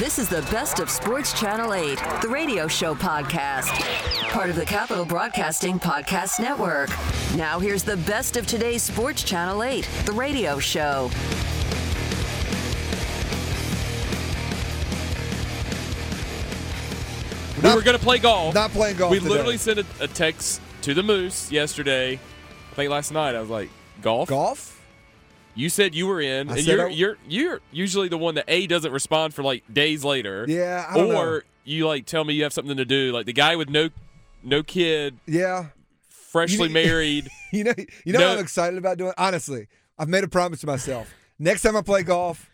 This is the best of Sports Channel 8, the radio show podcast. Part of the Capital Broadcasting Podcast Network. Now, here's the best of today's Sports Channel 8, the radio show. We were going to play golf. Not playing golf We today. literally sent a, a text to the Moose yesterday. I think last night. I was like, golf. Golf? You said you were in, I and said you're I- you're you're usually the one that a doesn't respond for like days later. Yeah, I don't or know. you like tell me you have something to do. Like the guy with no no kid, Yeah. freshly You- married. You know, you know No. what I'm excited about doing? Honestly, I've made a promise to myself. Next time I play golf,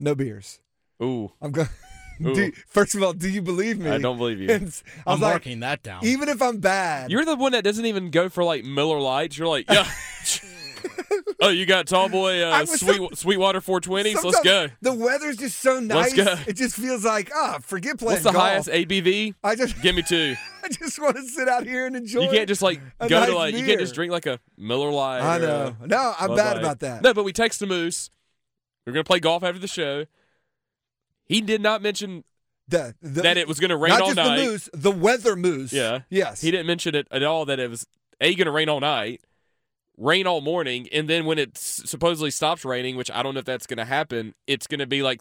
no beers. Ooh, I'm going. Do, first of all, do you believe me? I don't believe you. And s- I I'm like, marking that down. even if I'm bad, You're the one that doesn't even go for like Miller Lites. You're like, yeah. oh, you got Tall Boy uh, Sweet Sweetwater 420s. Let's go. The weather's just so nice. Let's go. It just feels like ah, forget playing What's the golf. highest ABV? I just, Give me two. I just want to sit out here and enjoy. You can't just like go nice to like you can't just drink like a Miller Lite. I know. No, I'm bad about that. No, but we text the Moose. We're gonna play golf after the show. He did not mention The, the, that it was gonna rain not all just night. the moose, the weather moose. Yeah. Yes. He didn't mention it at all that it was a gonna rain all night, rain all morning, and then when it supposedly stops raining, which I don't know if that's gonna happen, it's gonna be like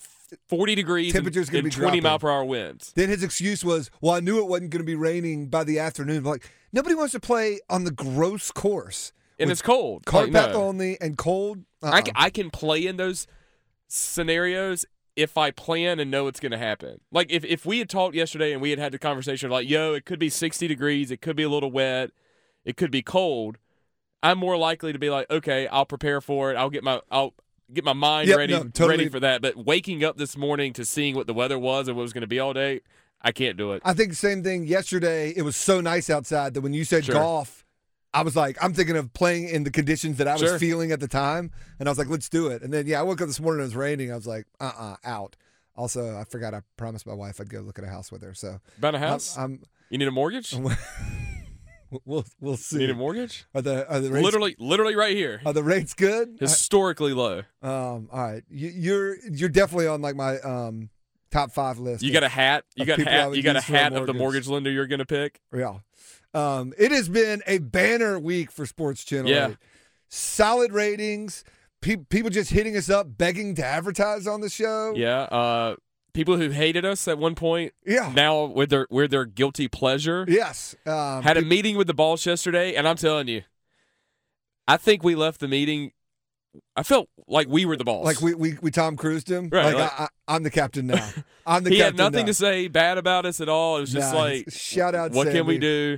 40 degrees, Temperature's and, gonna and be 20 mile per hour winds. Then his excuse was, "Well, I knew it wasn't going to be raining by the afternoon." Like nobody wants to play on the gross course And it's cold. cart Like, path no. only and cold. I, Uh-uh. c- I can play in those scenarios if I plan and know it's going to happen. Like if, if we had talked yesterday and we had had the conversation like, yo, it could be 60 degrees, it could be a little wet, it could be cold. I'm more likely to be like, okay, I'll prepare for it. I'll get my I'll get my mind Yep, ready no, totally. ready for that. But waking up this morning to seeing what the weather was and what it was going to be all day, I can't do it. I think the same thing yesterday. It was so nice outside that when you said Sure. golf, I was like, I'm thinking of playing in the conditions that I was Sure. feeling at the time, and I was like, let's do it. And then yeah, I woke up this morning. And it was raining. I was like, uh, uh out. Also, I forgot I promised my wife I'd go look at a house with her. So About a I'm- house? I'm, you need a mortgage? We'll we'll see. need a mortgage? Are the are the rates, Literally, literally right here. are the rates good? Historically low. Um, all right, you, you're you're definitely on like my um top five list. You got a hat. You got hat. You got a for a hat of the mortgage. mortgage lender you're going to pick. yeah. Um, it has been a banner week for Sports Channel. Yeah. 8. Solid ratings. Pe- people just hitting us up, begging to advertise on the show. Yeah. Uh, people who hated us at one point Yeah. now with their with their guilty pleasure Yes. Um, had a meeting with the boss yesterday, and I'm telling you, I think we left the meeting. I felt like we were the boss. like we, we we Tom Cruised him. Right, Like, like- I, I, I'm the captain now. I'm the he had captain. nothing now. to say bad about us at all. It was just Nah, like, shout out. what can we do?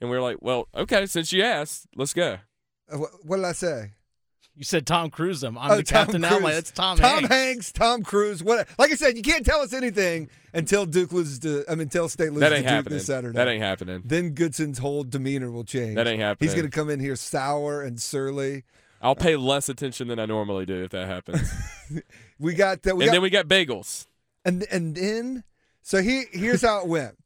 And we are like, well, okay, since you asked, let's go. Uh, wh- What did I say? You said Tom Cruise. I'm, I'm Oh, the Tom captain now. I'm like, Cruise. it's Tom, Tom Hanks. Hanks, Tom Cruise. What? Like I said, you can't tell us anything until Duke loses to. I mean, until State loses That to Duke happening. this Saturday. That ain't happening. Then Goodson's whole demeanor will change. That ain't happening. He's going to come in here sour and surly. I'll pay less attention than I normally do if that happens. We got that. We and got, then we got bagels. and and then so he here's how it went.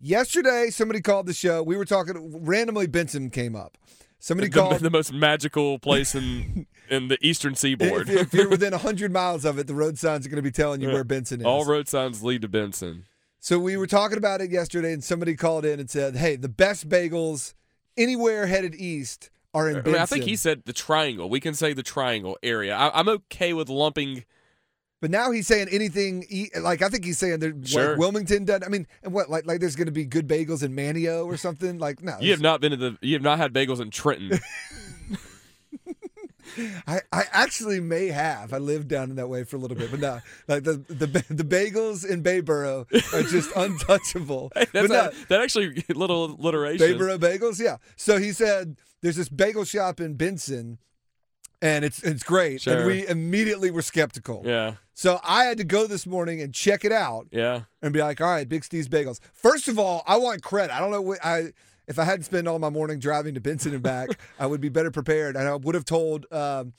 Yesterday, somebody called the show. We were talking randomly. Benson came up. Somebody the, called. the most magical place in in the eastern seaboard. if, if you're within hundred miles of it, the road signs are going to be telling you where Benson is. All road signs lead to Benson. So we were talking about it yesterday, and somebody called in and said, "Hey, the best bagels anywhere headed east are in I, Benson." mean, I think he said the triangle. We can say the triangle area. I, I'm okay with lumping. But now he's saying anything. Like I think he's saying there, what, Sure. Wilmington done. I mean, and what like like there's going to be good bagels in Manteo or something. Like no, You have not been to the. You have not had bagels in Trenton. I, I actually may have. I lived down in that way for a little bit, but no, like the the the bagels in Bayboro are just untouchable. That's but no, a- that actually little alliteration. Bayboro bagels, yeah. So he said there's this bagel shop in Benson, and it's it's great. Sure. And we immediately were skeptical. Yeah, So I had to go this morning and check it out yeah. and be like, all right, Big Steve's Bagels. First of all, I want credit. I don't know what I if I hadn't spent all my morning driving to Benson and back, I would be better prepared. And I would have told um,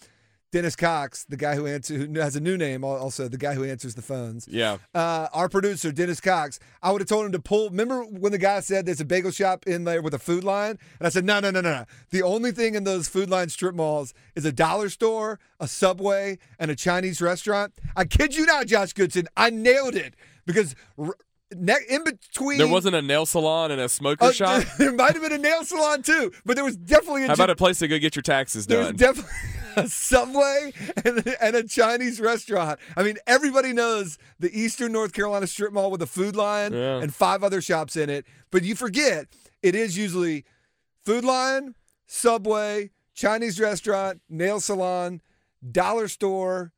Dennis Cox, the guy who answers, who has a new name, also the guy who answers the phones. Yeah. Uh, our producer Dennis Cox, I would have told him to pull. Remember when the guy said there's a bagel shop in there with a Food Lion, and I said no, no, no, no, no. The only thing in those Food Lion strip malls is a dollar store, a Subway, and a Chinese restaurant. I kid you not, Josh Goodson, I nailed it because. r- Ne- in between, There wasn't a nail salon and a smoker Uh, shop. There might have been a nail salon too, but there was definitely a How about a place to go get your taxes there was done? definitely a Subway and, and a Chinese restaurant. I mean, everybody knows the Eastern North Carolina strip mall with a Food Lion Yeah. and five other shops in it. But you forget it is usually Food Lion, Subway, Chinese restaurant, nail salon, dollar store,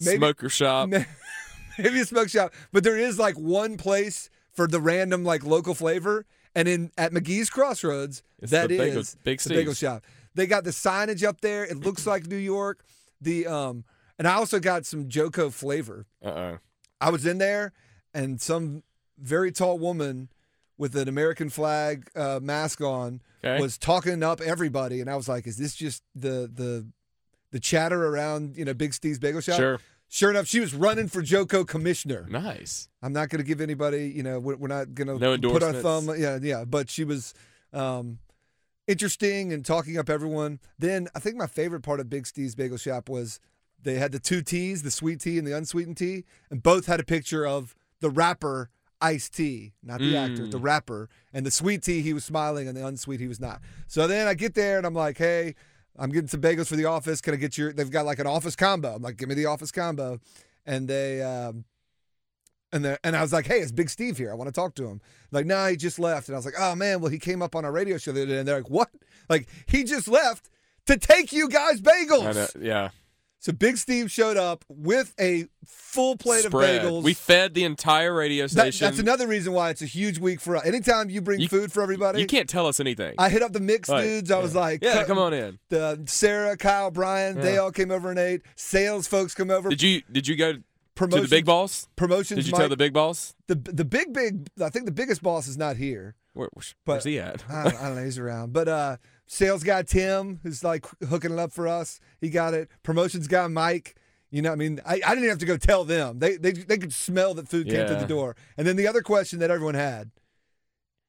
maybe Smoker shop. maybe a smoke shop. But there is like one place for the random like local flavor. And in at McGee's Crossroads, It's that is bagel- Big the bagel shop. They got the signage up there. It looks like New York. The um, and I also got some JoCo flavor. Uh uh I was in there, and some very tall woman with an American flag uh, mask on Okay. was talking up everybody, and I was like, "Is this just the the the chatter around you know Big Steve's Bagel Shop?" Sure. Sure enough, she was running for JoCo commissioner. Nice. I'm not going to give anybody, you know, we're, we're not going to No put our thumb. Yeah, yeah. But she was um, interesting and talking up everyone. Then I think my favorite part of Big Steve's Bagel Shop was they had the two teas, the sweet tea and the unsweetened tea, and both had a picture of the rapper Ice T, not the actor, Mm. the rapper. And the sweet tea, he was smiling, and the unsweet, he was not. So then I get there and I'm like, hey, I'm getting some bagels for the office. Can I get your? They've got like an office combo. I'm like, give me the office combo, and they. Um, and the, and I was like, hey, it's Big Steve here. I want to talk to him. Like, nah, he just left. And I was like, oh man, well, he came up on our radio show the other day. And they're like, what? Like, he just left to take you guys bagels. Yeah. So Big Steve showed up with a full plate Spread. of bagels. We fed the entire radio That- station. that's another reason why it's a huge week for us. Anytime you bring You- food for everybody, you can't tell us anything. I hit up the mix Like, dudes. I was like, yeah, come on in. The Sarah, Kyle, Brian, they all came over and ate. Sales folks come over. Did you did you go to the Promotions- big boss? Promotions. Did you Mike- tell the big boss? the the big big? I think the biggest boss is not here. Where, where's But- he at? I don't, I don't know. He's around. But uh, sales guy Tim, who's like hooking it up for us, he got it. Promotions guy Mike. You know, I mean, I, I didn't have to go tell them. They they they could smell that food came through the door. And then the other question that everyone had: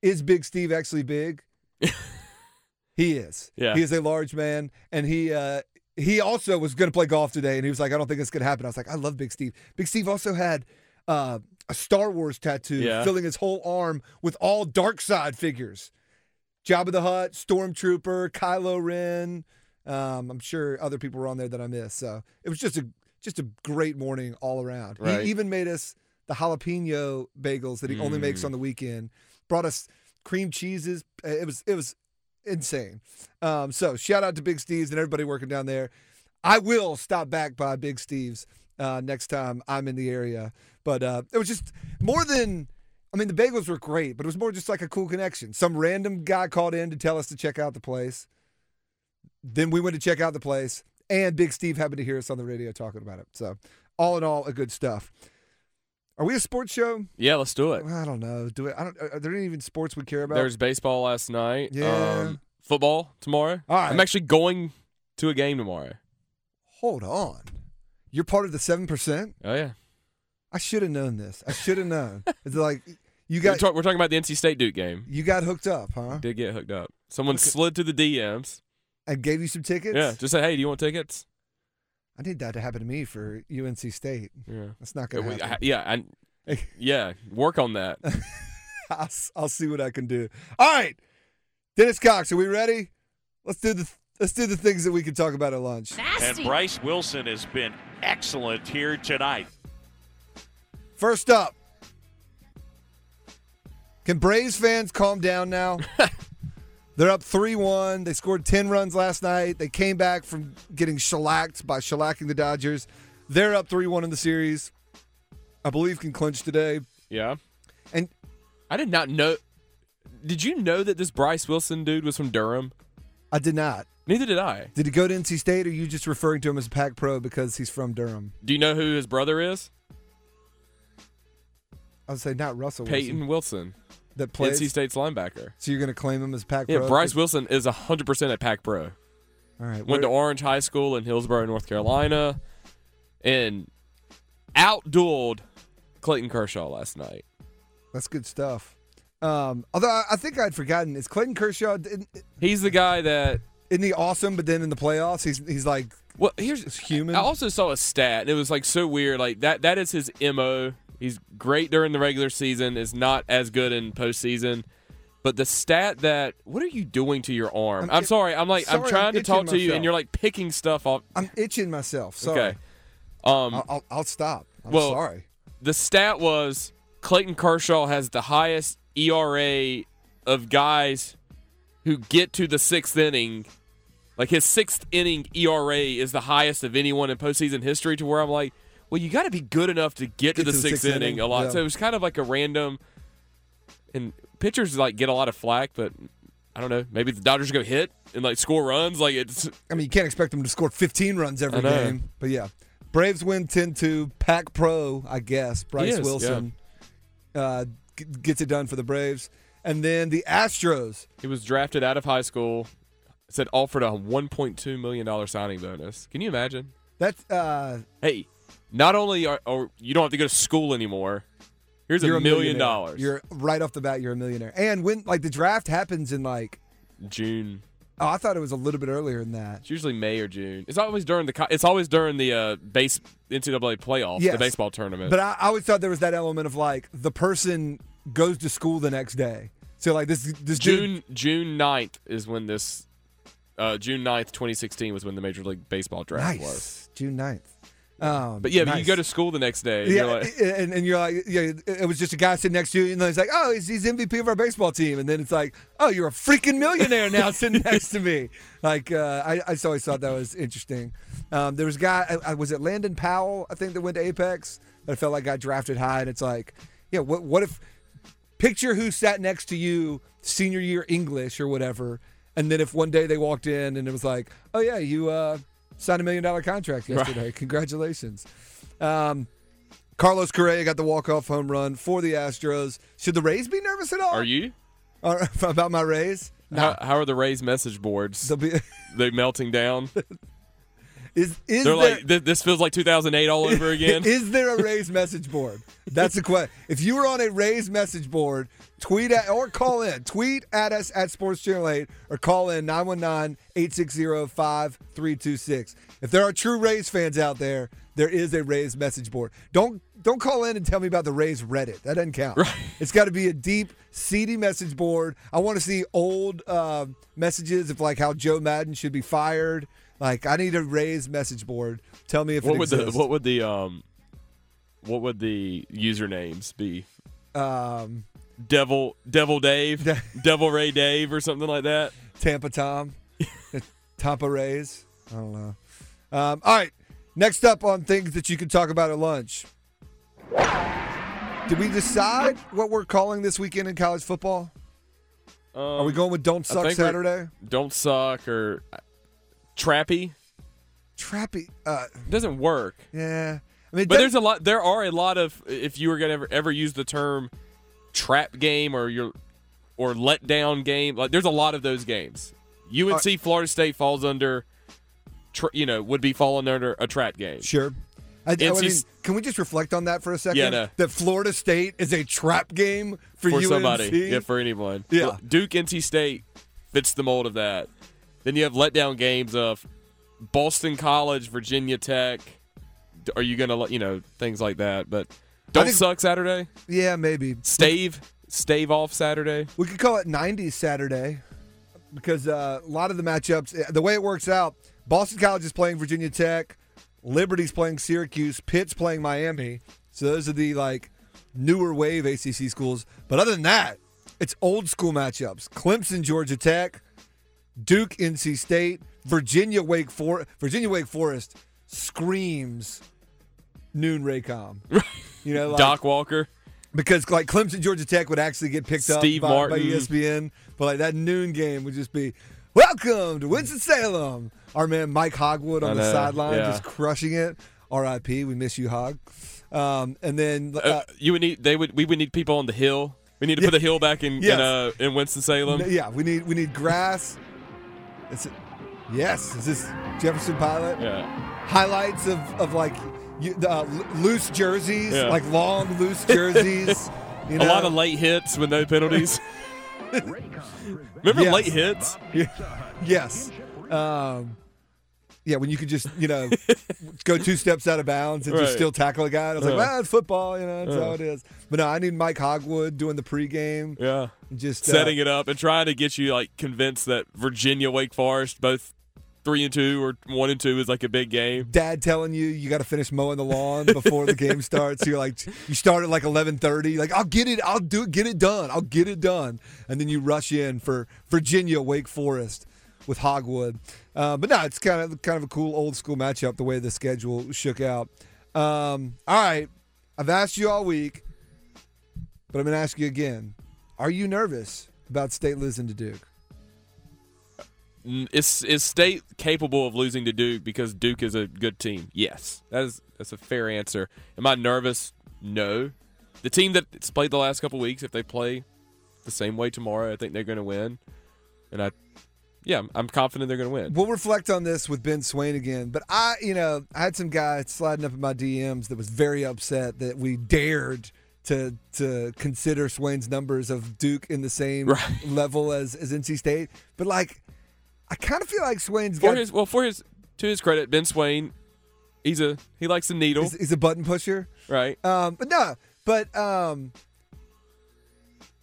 Is Big Steve actually big? he is. Yeah. He is a large man, and he. uh he also was going to play golf today, and he was like, "I don't think it's going to happen." I was like, "I love Big Steve." Big Steve also had uh, a Star Wars tattoo Yeah. filling his whole arm with all dark side figures. Jabba the Hutt, Stormtrooper, Kylo Ren. Um, I'm sure other people were on there that I missed. So it was just a just a great morning all around. Right. He even made us the jalapeno bagels that he only makes Mm. on the weekend. Brought us cream cheeses. It was it was insane. Um, so shout out to Big Steve's and everybody working down there. I will stop back by Big Steve's uh, next time I'm in the area. But uh, it was just more than. I mean, the bagels were great, but it was more just like a cool connection. Some random guy called in to tell us to check out the place. Then we went to check out the place, and Big Steve happened to hear us on the radio talking about it. So, all in all, a good stuff. Are we a sports show? Yeah, let's do it. I don't know. Do it? I don't. Are there any even sports we care about? There's baseball last night. Yeah. Um, football tomorrow. All right. I'm actually going to a game tomorrow. Hold on. You're part of the seven percent. Oh yeah. I should have known this. I should have known. it's like you We're, got talk- we're talking about the NC State Duke game. you got hooked up, huh? Did get hooked up. Someone slid to the DMs. And gave you some tickets. Yeah, just say, hey, do you want tickets? I need that to happen to me for UNC State. Yeah. That's not Yeah, gonna we- happen. I- yeah, I, yeah. Work on that. I'll, I'll see what I can do. All right, Dennis Cox, are we ready? Let's do the let's do the things that we can talk about at lunch. And Bryce Wilson has been excellent here tonight. First up, can Braves fans calm down now? They're up 3 1. They scored 10 runs last night. They came back from getting shellacked by shellacking the Dodgers. They're up 3 1 in the series. I believe can clinch today. Yeah. And I did not know. Did you know that this Bryce Wilson dude was from Durham? I did not. Neither did I. Did he go to NC State or are you just referring to him as a Pack Pro because he's from Durham? Do you know who his brother is? I would say not Russell Payton Wilson Wilson, that plays. NC State's linebacker. So you're going to claim him as Pac Yeah, Pro? Bryce Wilson is 100% at Pack Pro. All right. Went to Orange High School in Hillsborough, North Carolina, and outdueled Clayton Kershaw last night. That's good stuff. Um, although I, I think I'd forgotten, is Clayton Kershaw He's the guy that. isn't he awesome? But then in the playoffs, he's he's like Well, here's human. I also saw a stat. And it was like so weird. Like that. That is his mo. He's great during the regular season. Is not as good in postseason. But the stat that what are you doing to your arm? I'm I'm, it- sorry. I'm like I'm trying I'm to talk to you, and you're like picking stuff off. I'm itching myself. Sorry. Okay. Um, I'll, I'll, I'll stop. I'm Well- sorry. the stat was Clayton Kershaw has the highest ERA of guys who get to the sixth inning. Like his sixth inning ERA is the highest of anyone in postseason history. To where I'm like, well, you got to be good enough to get, to the sixth, inning, a lot. yeah. So it was kind of like a random. And pitchers like get a lot of flack, but I don't know. Maybe the Dodgers go hit and like score runs. Like it's I mean, you can't expect them to score 15 runs every game. But yeah, Braves win 10-2. Pack Pro, I guess. Bryce is, Wilson uh, g- gets it done for the Braves, and then the Astros. he was drafted out of high school. Said offered a 1.2 million dollar signing bonus. Can you imagine? That's uh, hey, not only are or you don't have to go to school anymore. Here's you're a million dollars. You're right off the bat. You're a millionaire. And when like the draft happens in like, June. oh, I thought it was a little bit earlier than that. It's usually May or June. It's always during the it's always during the uh, base NCAA playoff, Yes. the baseball tournament. But I, I always thought there was that element of like the person goes to school the next day. So like this this dude, June June 9th is when this uh, June 9th, 2016 was when the Major League Baseball draft was. June 9th. Um, But yeah, but you go to school the next day. and Yeah, you're like, and, and you're like, yeah, it was just a guy sitting next to you, and then he's like, oh, he's, he's MVP of our baseball team, and then it's like, oh, you're a freaking millionaire now sitting next to me. Like, uh, I, I always thought that was interesting. Um, there was a guy, I, I- was it Landon Powell? I think that went to Apex. That I felt like got drafted high, and it's like, yeah, what what if? Picture who sat next to you senior year English or whatever, and then if one day they walked in and it was like, oh yeah, you uh, signed a million dollar contract yesterday. Congratulations. Um, Carlos Correa got the walk off home run for the Astros. Should the Rays be nervous at all? are you? About my Rays? How, how are the Rays message boards? Be, they melting down. is is They're there, like, this feels like 2008 all over again. Is there a Rays message board? That's the question. If you were on a Rays message board, tweet at or call in. Tweet at us at Sports Channel 8 or call in 919-860-5326. If there are true Rays fans out there, there is a Rays message board. Don't don't call in and tell me about the Rays Reddit. That doesn't count. It's got to be a deep, seedy message board. I want to see old uh, messages of like how Joe Maddon should be fired. Like I need a Rays message board. Tell me if what would the what would the um what would the usernames be? um, Devil Devil Dave, Devil Ray Dave, or something like that. Tampa Tom, Tampa Rays. I don't know. Um, all right. Next up on things that you can talk about at lunch. Did we decide what we're calling this weekend in college football? Um, Are we going with Don't Suck Saturday? Don't suck or Trappy Trappy. Uh, doesn't work. yeah. I mean, But there's a lot. There are a lot of if you were gonna ever, ever use the term trap game or your or letdown game. Like there's a lot of those games. UNC Florida State falls under, tr you know, would be falling under a trap game. Sure. I, I mean, can we just reflect on that for a second? Yeah, no. That Florida State is a trap game for, for UNC? somebody, yeah, for anyone. Yeah. Duke, NC State fits the mold of that. Then you have letdown games of Boston College, Virginia Tech. Are you gonna let you know things like that? But don't think- suck Saturday. yeah, maybe. Stave, stave off Saturday. We could call it 90s Saturday because uh, a lot of the matchups, eh, the way it works out, Boston College is playing Virginia Tech, Liberty's playing Syracuse, Pitt's playing Miami. So those are the like newer wave ACC schools. But other than that, it's old school matchups. Clemson, Georgia Tech, Duke, NC State, Virginia, Wake Forest. Virginia, Wake Forest screams noon Raycom. You know, like, Doc Walker. because like Clemson, Georgia Tech would actually get picked Steve up by, by. ESPN, but like that noon game would just be welcome to Winston Salem. Our man Mike Hogewood on the sideline yeah. just crushing it. R.I.P. We miss you, Hog. Um, and then uh, Uh, you would need they would we would need people on the hill. We need to put the hill back in Yes. in, uh, in Winston Salem. yeah, we need we need grass. It's Yes, is this Jefferson Pilot? Yeah. Highlights of, of like you, uh, loose jerseys, Yeah. like long loose jerseys. You know? A lot of late hits with no penalties. Remember Yes. late hits? yes. Um, yeah, when you could just you know go two steps out of bounds and just still tackle a guy. I was like, Uh. well, it's football, you know, that's Uh. how it is. But no, I need Mike Hogewood doing the pregame. Yeah. Just uh, Setting it up and trying to get you like convinced that Virginia Wake Forest both three and two or one and two is like a big game. Dad telling you you got to finish mowing the lawn before the game starts. You're like, you start at like 11:30. Like, I'll get it. I'll do it. Get it done. I'll get it done. And then you rush in for Virginia Wake Forest with Hogewood. Uh, but no, it's kind of kind of a cool old school matchup the way the schedule shook out. Um, all right, I've asked you all week, but I'm going to ask you again. Are you nervous about State losing to Duke? Is is State capable of losing to Duke because Duke is a good team? Yes, that is that's a fair answer. Am I nervous? No. The team that's played the last couple weeks, if they play the same way tomorrow, I think they're going to win. And I, yeah, I'm- confident they're going to win. We'll reflect on this with Ben Swain again. But I, you know, I had some guy sliding up in my DMs that was very upset that we dared to to consider Swain's numbers of Duke in the same Right. level as as NC State. But like, I kind of feel like Swain's For got his well, for his to his credit, Ben Swain, he's a he likes the needle, he's, he's a button pusher. right? Um, but no, but um,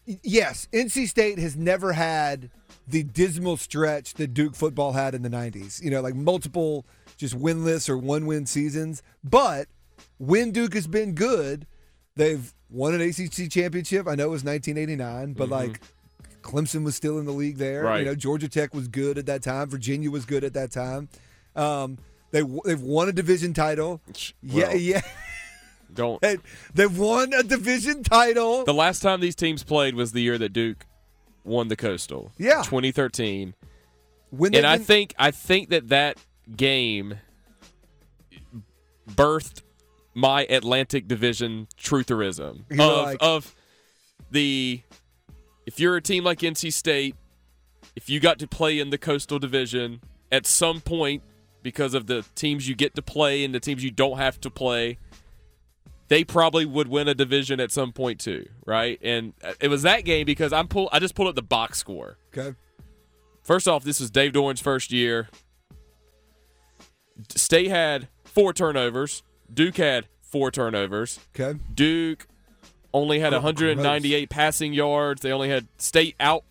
yes, NC State has never had the dismal stretch that Duke football had in the '90s. You know, like multiple just winless or one-win seasons. But when Duke has been good, they've won an ACC championship. I know it was 1989, but like. Clemson was still in the league there. Right. You know, Georgia Tech was good at that time. Virginia was good at that time. Um, they they've won a division title. yeah, Well, yeah. Don't. They, they've won a division title. The last time these teams played was the year that Duke won the Coastal. Yeah. 2013. when and I think I think that that game birthed my Atlantic Division trutherism of, like- of the if you're a team like NC State, if you got to play in the Coastal Division at some point because of the teams you get to play and the teams you don't have to play, they probably would win a division at some point too, right? And uh, it was that game because I'm pull I just pulled up the box score. okay. First off, this was Dave Doeren's first year. State had four turnovers. Duke had four turnovers. Okay. Duke only had Oh, 198 passing yards. They only had State out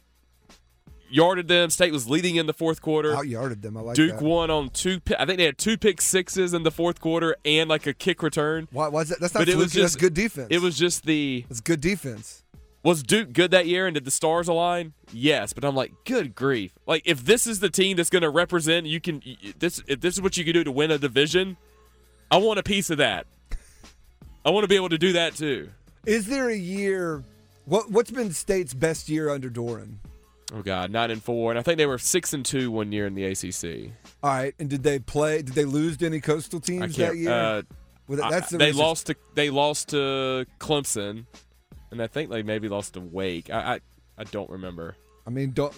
yarded them. State was leading in the fourth quarter. Out yarded them. I like Duke that. won on two. I think they had two pick sixes in the fourth quarter and like a kick return. Why, is that? That's not But it was fluky. That's just- good defense. It was just the It's good defense. was Duke good that year and did the stars align? Yes, but I'm like, good grief! Like if this is the team that's going to represent, you can this if this is what you can do to win a division. I want a piece of that. I want to be able to do that too. Is there a year? What What's been State's best year under Doeren? Oh God, nine and four, and I think they were six and two one year in the ACC. All right. And did they play? Did they lose to any coastal teams that year? Uh, Well, that's the they reason- lost to they lost to Clemson, and I think they maybe lost to Wake. I I, I don't remember. I mean, don't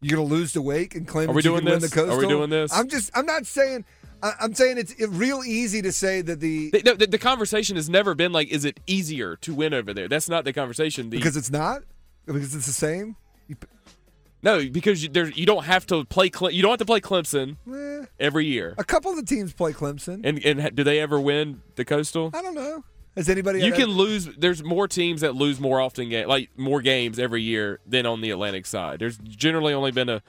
you're gonna lose to Wake and claim Are we doing this? the Are we doing this? I'm just. I'm not saying. I, I'm saying it's real easy to say that the The, the, the conversation has never been like, is it easier to win over there? That's not the conversation. The, because it's not because it's the same. You, no, because you, there, you don't have to play. Cle- you don't have to play Clemson eh, every year. a couple of the teams play Clemson. And and ha- do they ever win the Coastal? I don't know. Has anybody? You can lose. There's more teams that lose more often, ga- like more games every year than on the Atlantic side. There's generally only been a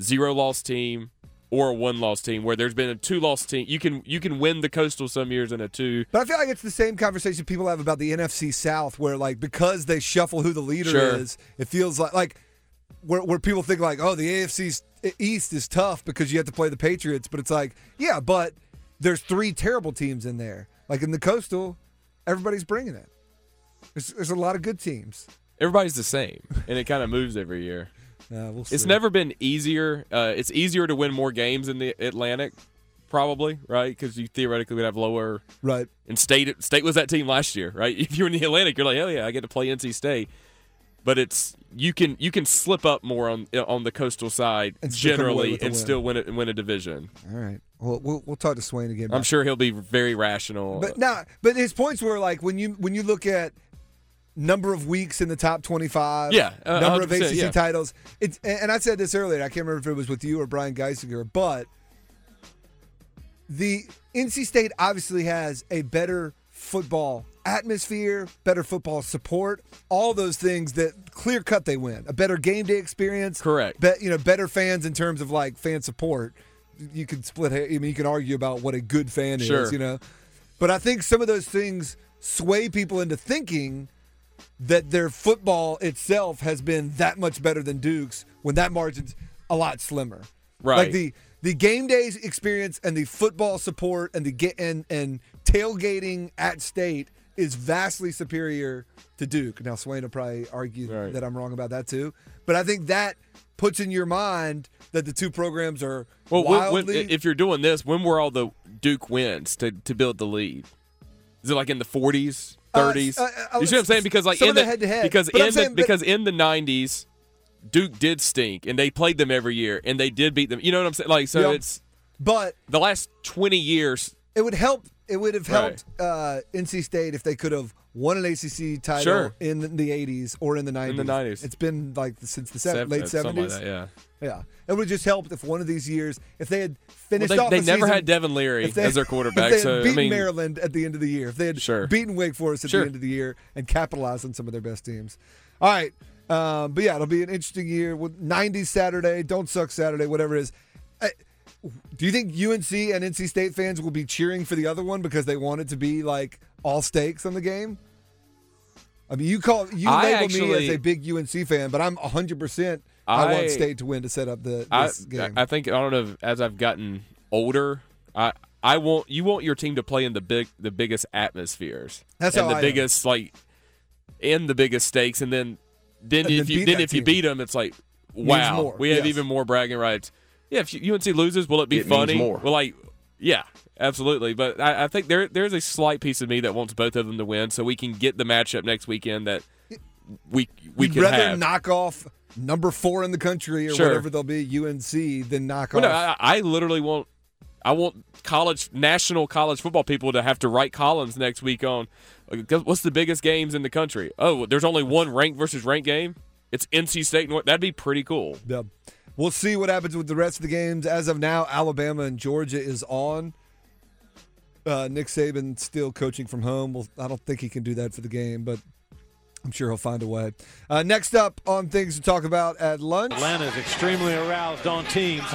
zero loss team or a one loss team where there's been a two loss team. You can you can win the Coastal some years and a two. But I feel like it's the same conversation people have about the NFC South, where like because they shuffle who the leader Sure. is, it feels like like where where people think like, oh, the AFC East is tough because you have to play the Patriots, but it's like, yeah, but there's three terrible teams in there. Like in the Coastal, everybody's bringing it. There's, there's a lot of good teams. Everybody's the same, and it kind of moves every year. Uh, we'll It's never been easier. Uh, it's easier to win more games in the Atlantic, probably, right? Because you theoretically would have lower. right. And state state was that team last year, right? If you're in the Atlantic, you're like, hell yeah, I get to play NC State. But it's you can you can slip up more on on the coastal side And still come away generally and win. still win it and win a division. All right. Well, we'll we'll talk to Swain again. I'm sure he'll be very rational. But now, but his points were like when you when you look at number of weeks in the top 25, Yeah, uh, number of 100%, ACC yeah. titles. It's and and I said this earlier. I can't remember if it was with you or Brian Geisinger, but the NC State obviously has a better football atmosphere, better football support, all those things that clear cut they win. A better game day experience. Correct. Bet you know better fans in terms of like fan support. You can split. I mean, you can argue about what a good fan is. You know, but I think some of those things sway people into thinking that their football itself has been that much better than Duke's when that margin's a lot slimmer. Right. Like the the game days experience and the football support and the get and and tailgating at state is vastly superior to Duke. Now Swain will probably argue Right. that I'm wrong about that too, but I think that puts in your mind that the two programs are well, when- when- if you're doing this, when were all the Duke wins to to build the lead? Is it like in the 40s, Uh, 30s? uh, uh, you see what I'm saying? Because like in the the head-to-head. because But in the because in the 90s, Duke did stink, and they played them every year, and they did beat them. You know what I'm saying? Like so, Yep. it's but the last 20 years. it would help. It would have helped uh, NC State if they could have won an ACC title Sure. in the 80s or in the 90s. In the 90s. It's been like since the sev- sev- late uh, 70s. something like that, yeah. Yeah, it would have just helped if one of these years, if they had Well, finished they off. they the never season- had Devin Leary if they- as their If quarterback, they had so I beaten mean, Maryland at the end of the year, if they had Sure. beaten Wake Forest at Sure. the end of the year and capitalized on some of their best teams. All right, um, but yeah, it'll be an interesting year. With 90s Saturday, don't suck Saturday, whatever it is. I, do you think UNC and NC State fans will be cheering for the other one because they want it to be like all stakes on the game? I mean, you call you I label me actually- as a big UNC fan, but I'm 100. percent I, want State to win to set up the I, game. I think I don't know. As I've gotten older, I I want you want your team to play in the big the biggest atmospheres. That's and how the I am. biggest like in the biggest stakes, and then then And if then you then if you beat them, it's like wow, we have yes. even more bragging rights. Yeah, if UNC loses, will it be It means funny? more. Well, like yeah. Absolutely, but I, I think there there's a slight piece of me that wants both of them to win, so we can get the matchup next weekend that we we You'd can rather have. knock off number four in the country or Sure. whatever they'll be UNC than knock Well, no, off. I, I literally want I want college national college football people to have to write columns next week on uh, what's the biggest games in the country. Oh, there's only one ranked versus ranked game. It's NC State. and what- That'd be pretty cool. Yeah. We'll see what happens with the rest of the games. As of now, Alabama and Georgia is on. Uh, Nick Saban still coaching from home. Well, I don't think he can do that for the game, but I'm sure he'll find a way. Uh, next up on things to talk about at lunch. Atlanta's extremely aroused on teams.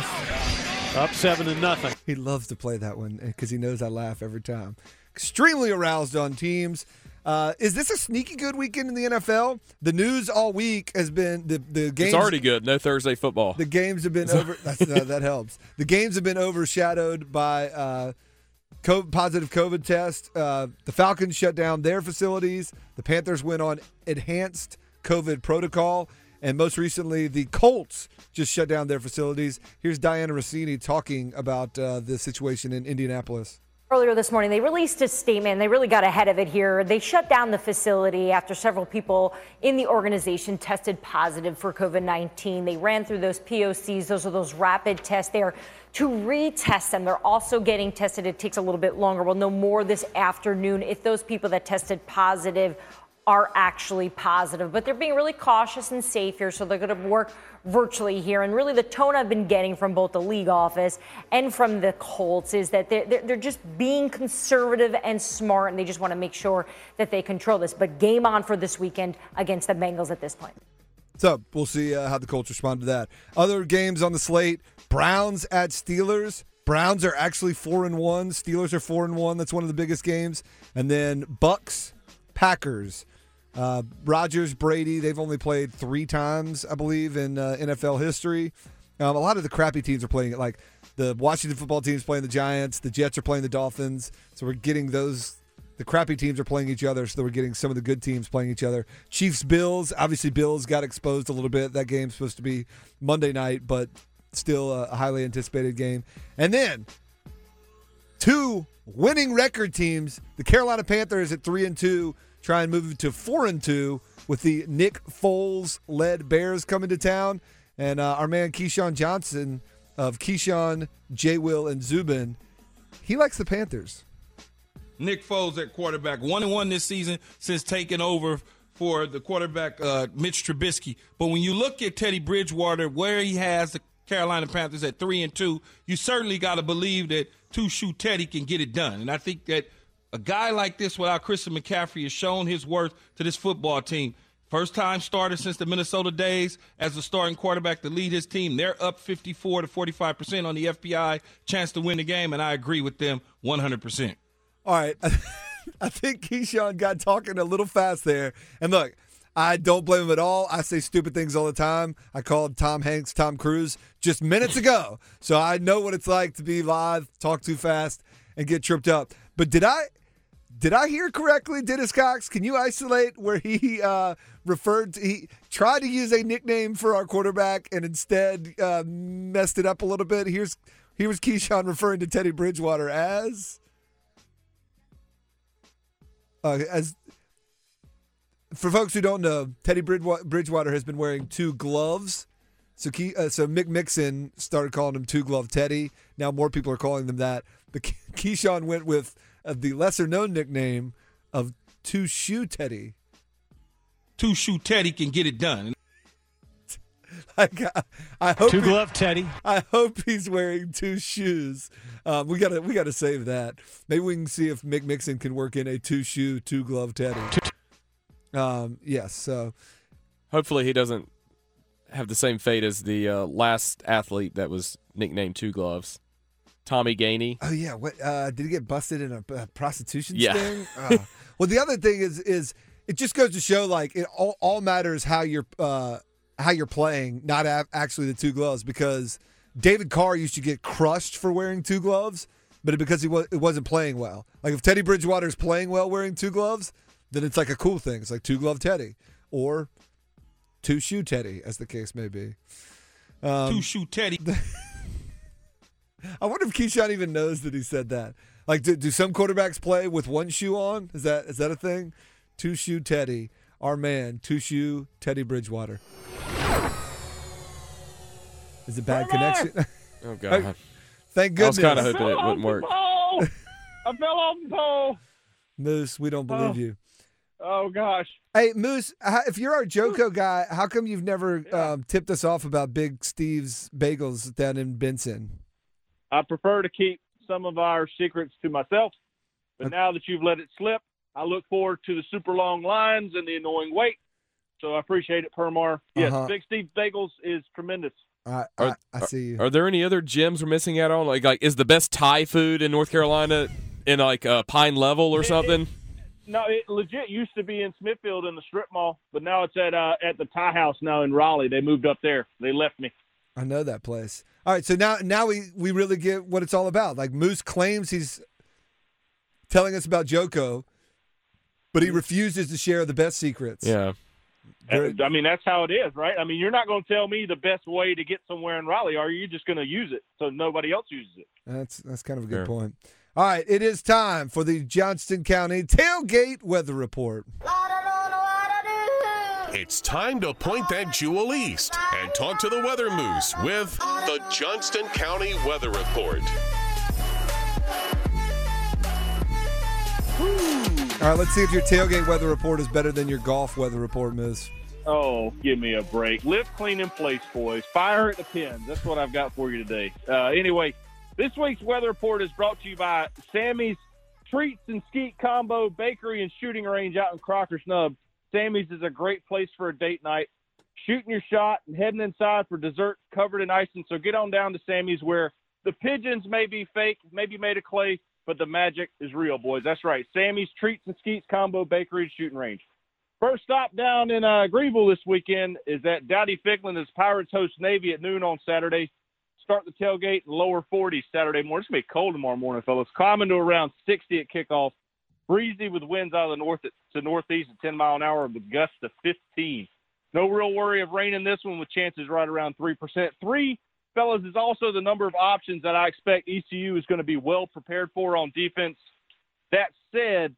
Up seven to nothing. He loves to play that one because he knows I laugh every time. Extremely aroused on teams. Uh, is this a sneaky good weekend in the NFL? The news all week has been the the games. It's already good. No Thursday football. The games have been over. That's, uh, that helps. The games have been overshadowed by uh, co- positive COVID test. Uh, the Falcons shut down their facilities. The Panthers went on enhanced COVID protocol, and most recently, the Colts just shut down their facilities. Here's Dianna Russini talking about uh, the situation in Indianapolis. Earlier this morning, they released a statement. They really got ahead of it here. They shut down the facility after several people in the organization tested positive for COVID 19. They ran through those POCs, those are those rapid tests there to retest them. They're also getting tested. It takes a little bit longer. We'll know more this afternoon if those people that tested positive are actually positive. But they're being really cautious and safe here, so they're going to work virtually here. And really, the tone I've been getting from both the league office and from the Colts is that they're, they're, just being conservative and smart, and they just want to make sure that they control this. But game on for this weekend against the Bengals at this point. So we'll see uh, how the Colts respond to that. Other games on the slate: Browns at Steelers. Browns are actually four and one. Steelers are four and one. That's one of the biggest games. And then Bucks, Packers. Uh, Rodgers, Brady. They've only played three times, I believe, in uh, NFL history. Um, a lot of the crappy teams are playing it. Like the Washington football team's playing the Giants. The Jets are playing the Dolphins. So we're getting those the crappy teams are playing each other, so we're getting some of the good teams playing each other. Chiefs, Bills. Obviously, Bills got exposed a little bit. That game's supposed to be Monday night, but still a, a highly anticipated game. And then two winning record teams: the Carolina Panthers at three and two, try and move to four and two with the Nick Foles led Bears coming to town, and uh, our man Keyshawn Johnson of Keyshawn, J. Will, and Zubin, he likes the Panthers. Nick Foles at quarterback, one and one this season since taking over for the quarterback uh, Mitch Trubisky. But when you look at Teddy Bridgewater, where he has the Carolina Panthers at three and two, you certainly got to believe that two shoe Teddy can get it done. And I think that a guy like this, without Christian McCaffrey, has shown his worth to this football team. First time starter since the Minnesota days as the starting quarterback to lead his team. They're up 54 to 45 percent on the FPI chance to win the game, and I agree with them 100 percent. All right. I think Keyshawn got talking a little fast there. And look, I don't blame him at all. I say stupid things all the time. I called Tom Hanks Tom Cruise just minutes ago. So I know what it's like to be live, talk too fast, and get tripped up. But did I did I hear correctly, Dennis Cox? Can you isolate where he uh, referred to he tried to use a nickname for our quarterback and instead uh, messed it up a little bit? Here's here was Keyshawn referring to Teddy Bridgewater as uh, as for folks who don't know, Teddy Bridgewater has been wearing two gloves. So, Key, uh, so Mick Mixon started calling him Two Glove Teddy. Now more people are calling them that. But Keyshawn went with uh, the lesser known nickname of Two Shoe Teddy. Two Shoe Teddy can get it done. I, got, I hope two glove Teddy. I hope he's wearing two shoes. Um, we gotta we gotta save that. Maybe we can see if Mick Mixon can work in a two shoe, two glove Teddy. Um, yes. So hopefully he doesn't have the same fate as the uh, last athlete that was nicknamed Two Gloves, Tommy Gainey. Oh yeah. What uh, did he get busted in a, a prostitution yeah. sting? Uh, well, the other thing is is it just goes to show like it all, all matters how you're uh, how you're playing, not actually the two gloves, because David Carr used to get crushed for wearing two gloves, but because he was, it wasn't playing well. Like if Teddy Bridgewater is playing well wearing two gloves, then it's like a cool thing. It's like two glove Teddy or two shoe Teddy, as the case may be. Um, two shoe Teddy. I wonder if Keyshawn even knows that he said that. Like, do, do some quarterbacks play with one shoe on? Is that is that a thing? Two shoe Teddy, our man, two shoe Teddy Bridgewater. Is it bad connection? Oh god. Thank goodness. I was kind of hoping it wouldn't work. I fell off the pole. Moose, we don't believe Oh. you. Oh gosh. Hey Moose, if you're our JoCo guy, how come you've never Yeah. um, tipped us off about Big Steve's Bagels down in Benson? I prefer to keep some of our secrets to myself, but now that you've let it slip, I look forward to the super long lines and the annoying wait. So I appreciate it, Permar. Yes, Uh-huh. Big Steve Bagels is tremendous. I, I, Are- I see you. Are there any other gyms we're missing out on? Like, like is the best Thai food in North Carolina in like uh, Pine Level or It- it- something? No, it legit used to be in Smithfield in the strip mall, but now it's at uh, at the Thai House now in Raleigh. They moved up there. They left me. I know that place. All right, so now now we we really get what it's all about. Like Moose claims he's telling us about JoCo, but he mm. refuses to share the best secrets. Yeah. Very- I mean, that's how it is, right? I mean, you're not going to tell me the best way to get somewhere in Raleigh, are you? You're just going to use it so nobody else uses it. That's that's kind of a good Fair. point. All right, it is time for the Johnston County Tailgate Weather Report. It's time to point that jewel east and talk to the weather moose with the Johnston County Weather Report. All right, let's see if your tailgate weather report is better than your golf weather report, Moose. Oh, give me a break. Live clean in place, boys. Fire at the pins. That's what I've got for you today. Uh, anyway, this week's weather report is brought to you by Sammy's Treats and Skeet Combo Bakery and Shooting Range out in Crocker Snub. Sammy's is a great place for a date night. Shooting your shot and heading inside for dessert covered in icing. So get on down to Sammy's where the pigeons may be fake, maybe made of clay, but the magic is real, boys. That's right. Sammy's Treats and Skeets Combo Bakery and Shooting Range. First stop down in uh, Greenville this weekend is at Dowdy Ficklen as Pirates host Navy at noon on Saturday. Start the tailgate in lower 40s Saturday morning. It's going to be cold tomorrow morning, fellas. Climbing to around 60 at kickoff. Breezy with winds out of the north to northeast at 10 mile an hour with gusts to 15. No real worry of rain in this one with chances right around 3%. Three, fellas, is also the number of options that I expect ECU is going to be well prepared for on defense. That said,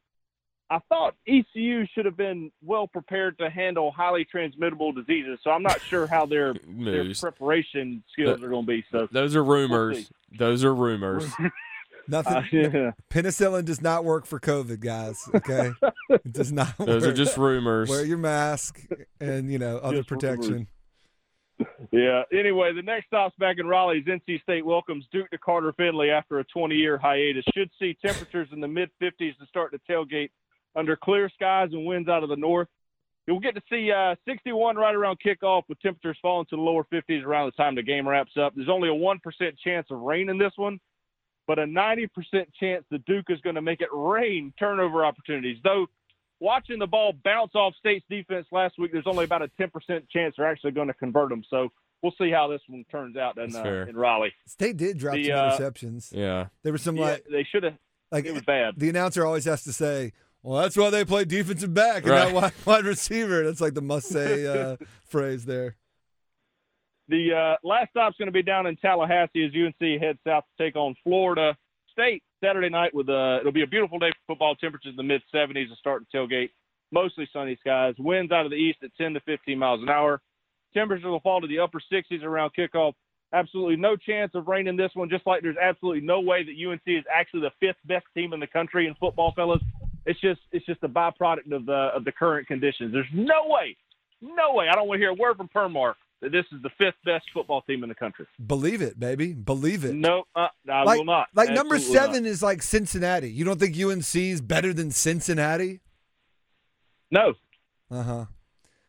I thought ECU should have been well prepared to handle highly transmittable diseases. So I'm not sure how their their preparation skills are going to be. So Those are rumors. Those are rumors. Nothing. uh, yeah. Penicillin does not work for COVID, guys. Okay, it does not. Those are just rumors. Wear your mask and you know other Just rumors. protection. Yeah. Anyway, the next stop's back in Raleigh. Is NC State welcomes Duke to Carter Finley after a 20-year hiatus. Should see temperatures in the mid 50s to start the tailgate under clear skies and winds out of the north. You'll get to see uh, 61 right around kickoff with temperatures falling to the lower 50s around the time the game wraps up. There's only a 1% chance of rain in this one, but a 90% chance the Duke is going to make it rain turnover opportunities. Though watching the ball bounce off State's defense last week, there's only about a 10% chance they're actually going to convert them. So we'll see how this one turns out in, uh, in Raleigh. State did drop The, some uh, interceptions. Yeah. There was some Yeah, like they should have. like It was bad. the announcer always has to say, "Well, that's why they play defensive back and Right. not wide, wide receiver." That's like the must say uh, phrase there. The uh, last stop's going to be down in Tallahassee as UNC heads south to take on Florida State Saturday night. With uh, it'll be a beautiful day for football. Temperatures in the mid 70s to start the tailgate. Mostly sunny skies. Winds out of the east at 10 to 15 miles an hour. Temperatures will fall to the upper 60s around kickoff. Absolutely no chance of rain in this one. Just like there's absolutely no way that UNC is actually the fifth best team in the country in football, fellas. It's just it's just a byproduct of the of the current conditions. There's no way, no way. I don't want to hear a word from Permar that this is the fifth best football team in the country. Believe it, baby. Believe it. No, uh, I like, will not. Like number Absolutely seven is like Cincinnati. You don't think UNC is better than Cincinnati? No. Uh huh.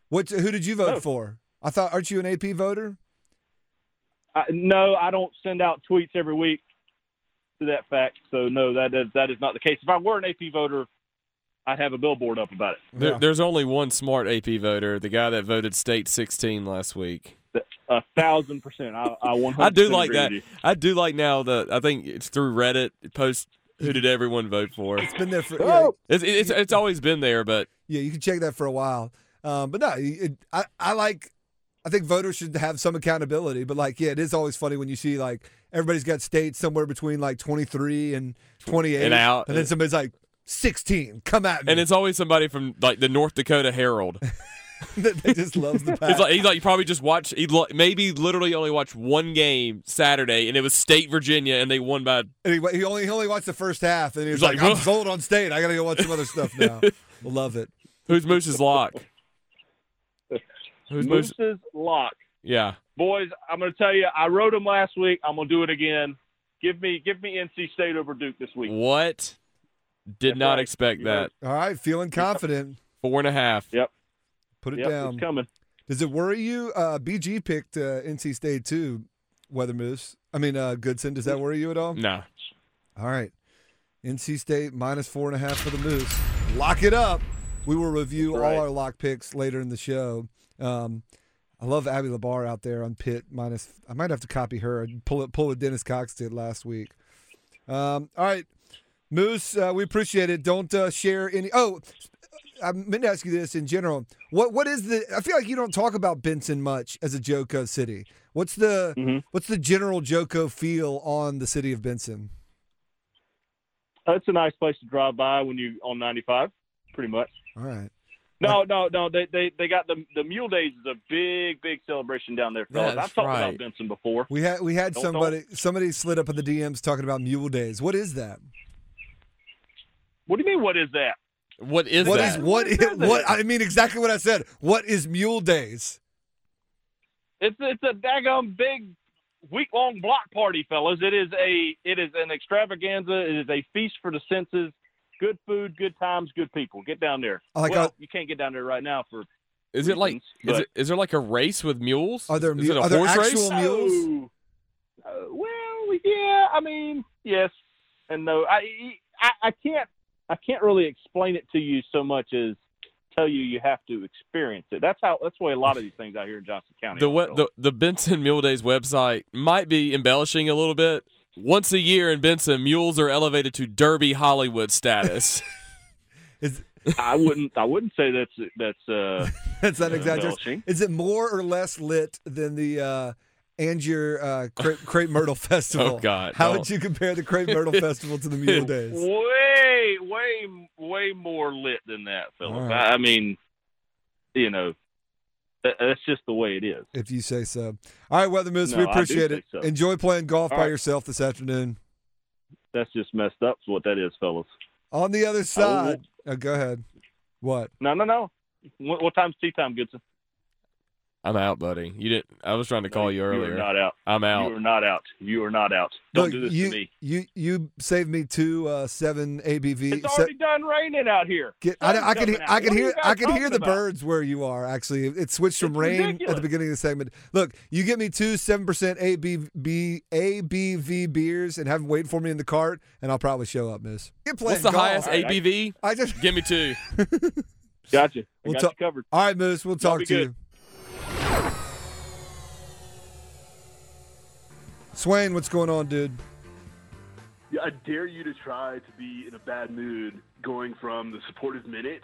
What? Who did you vote No. for? I thought. Aren't you an AP voter? No, I, no, I don't send out tweets every week to that fact. So no, that is that is not the case. If I were an AP voter, I'd have a billboard up about it. There, Yeah. There's only one smart AP voter, the guy that voted state 16 last week. A thousand percent. I, I one I do like that. I do like now the I think it's through Reddit post. who did everyone vote for. It's been there for. Yeah, It's it's, it's always been there, but yeah, you can check that for a while. Um, but no, it, I I like. I think voters should have some accountability. But like, yeah, it is always funny when you see like everybody's got states somewhere between like twenty three and twenty eight, And out. and then somebody's like sixteen. Come at me, and it's always somebody from like the North Dakota Herald. that they just loves the pack. He's like he's like you probably just watch. he lo- maybe literally only watched one game Saturday and it was State Virginia and they won by And he, he only he only watched the first half, and he was He's like, like, "I'm sold on state. I got to go watch some other stuff now." Love it. who's Moose's lock. Who's Moose? Moose's lock. Yeah. Boys, I'm going to tell you, I wrote him last week. I'm going to do it again. Give me, give me NC State over Duke this week. What? Did That's not right. expect You that. All right, feeling confident. Four and a half. Yep, Put it yep, down. it's coming. Does it worry you? Uh, BG picked uh, NC State too. Weather Moose. I mean uh, Goodson. Does that worry you at all? No. All right. NC State minus four and a half for the Moose. Lock it up. We will review right. all our lock picks later in the show. Um, I love Abby Labar out there on Pitt minus. I might have to copy her and pull it. Pull what Dennis Cox did last week. Um, all right, Moose. Uh, we appreciate it. Don't uh, share any. Oh, I meant to ask you this in general. What what is the? I feel like you don't talk about Benson much as a JoCo city. What's the Mhm. what's the general JoCo feel on the city of Benson? It's a nice place to drive by when you on 95, pretty much. All right. No, no, no. They they they got the the Mule Days is a big big celebration down there, fellas. That's I've talked right. about Benson before. We had we had Don't- somebody somebody slid up in the DMs talking about Mule Days. What is that? What do you mean? What is that? What is What that? is what What is, is what? I mean exactly what I said. What is Mule Days? It's it's a daggum big week long block party, fellas. It is a it is an extravaganza. It is a feast for the senses. Good food, good times, good people. Get down there. Like well, how- you can't get down there right now for Is it like is it is there like a race with mules? Are there is mu- it a are there horse actual race? mules? Oh, uh, well, yeah. I mean, yes and no. I, I I can't I can't really explain it to you so much as tell you you have to experience it. That's how. That's the way a lot of these things out here in Johnston County. The, are, we- the the Benson Mule Days website might be embellishing a little bit. Once a year in Benson, mules are elevated to Derby Hollywood status. Is I wouldn't I wouldn't say that's that's uh that's not uh, exaggeration? Is it more or less lit than the uh, and your uh, Crepe, Crepe Myrtle Festival. Oh, God, How don't. would you compare the Crepe Myrtle Festival to the Mule Days? Way, way, way more lit than that, Philip. All right. I, I mean, you know, that, that's just the way it is. If you say so. All right, Weather Moose, No, we appreciate it. so. Enjoy playing golf All by right. yourself this afternoon. That's just messed up. Is what that is, fellas. On the other side, oh, go ahead. What? No, no, no. What, what time's tea time, Goodson? I'm out, buddy. You didn't. I was trying to call you earlier. You're not out. I'm out. You're not out. You are not out. Don't Look, do this you, to me. You you saved me two uh, seven ABV. It's se- already done raining out here. Get, I, Sun's I can hear. I can hear I can hear the about? birds where you are. Actually, it switched from It's rain at the beginning of the segment. Look, you get me two seven percent ABV ABV beers and have them waiting for me in the cart, and I'll probably show up, Miss. You're playing What's the golf. highest ABV? I just Give me two. Gotcha. I We'll got talk- you covered. All right, Moose. We'll Y'all talk to good. you. Swain, what's going on, dude? Yeah, I dare you to try to be in a bad mood going from the supportive minute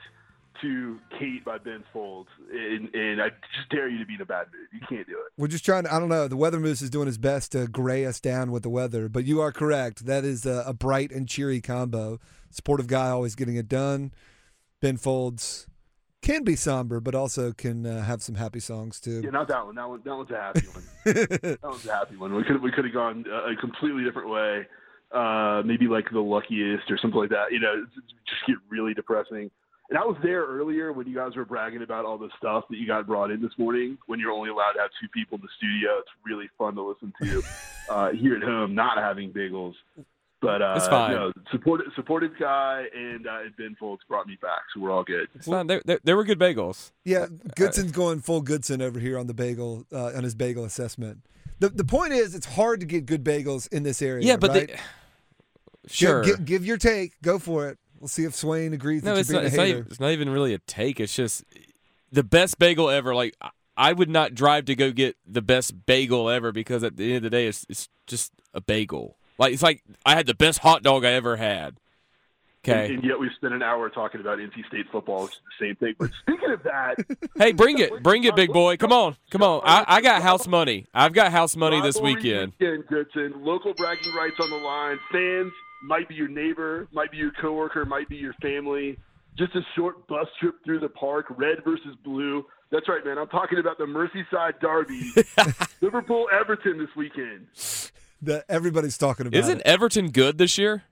to Kate by Ben Folds, and, and I just dare you to be in a bad mood. You can't do it. We're just trying to, I don't know. The weather moose is doing his best to gray us down with the weather, but you are correct. That is a, a bright and cheery combo. Supportive guy always getting it done. Ben Folds can be somber, but also can uh, have some happy songs too. Yeah, not that one. That one. That one's a happy one. that one's a happy one. We could we could have gone a completely different way. Uh, maybe like the luckiest or something like that. You know, just get really depressing. And I was there earlier when you guys were bragging about all the stuff that you got brought in this morning. When you're only allowed to have two people in the studio, it's really fun to listen to uh, here at home, not having bagels. But uh, It's fine. No, supportive, supportive guy and, uh, Ben Folds brought me back, so we're all good. It's fine. There, there, there were good bagels. Yeah, Goodson's going full Goodson over here on the bagel uh, on his bagel assessment. The the point is, it's hard to get good bagels in this area. Yeah, but right? they, Give- sure. give, give your take. Go for it. We'll see if Swain agrees no, that it's you're not. being It's a not, hater. even, it's not even really a take. It's just the best bagel ever. Like I- I would not drive to go get the best bagel ever because at the end of the day, it's it's just a bagel. Like it's like I had the best hot dog I ever had. Okay. And, and yet we spent an hour talking about NC State football, which is the same thing. But speaking of that, Hey, bring it, bring it, big boy. Come on, come on. I, I got house money. I've got house money this weekend. weekend, Goodson. Local bragging rights on the line. Fans might be your neighbor, might be your coworker, might be your family. Just a short bus trip through the park, red versus blue. That's right, man. I'm talking about the Merseyside Derby, Liverpool Everton this weekend. That everybody's talking about. Isn't it. Everton good this year?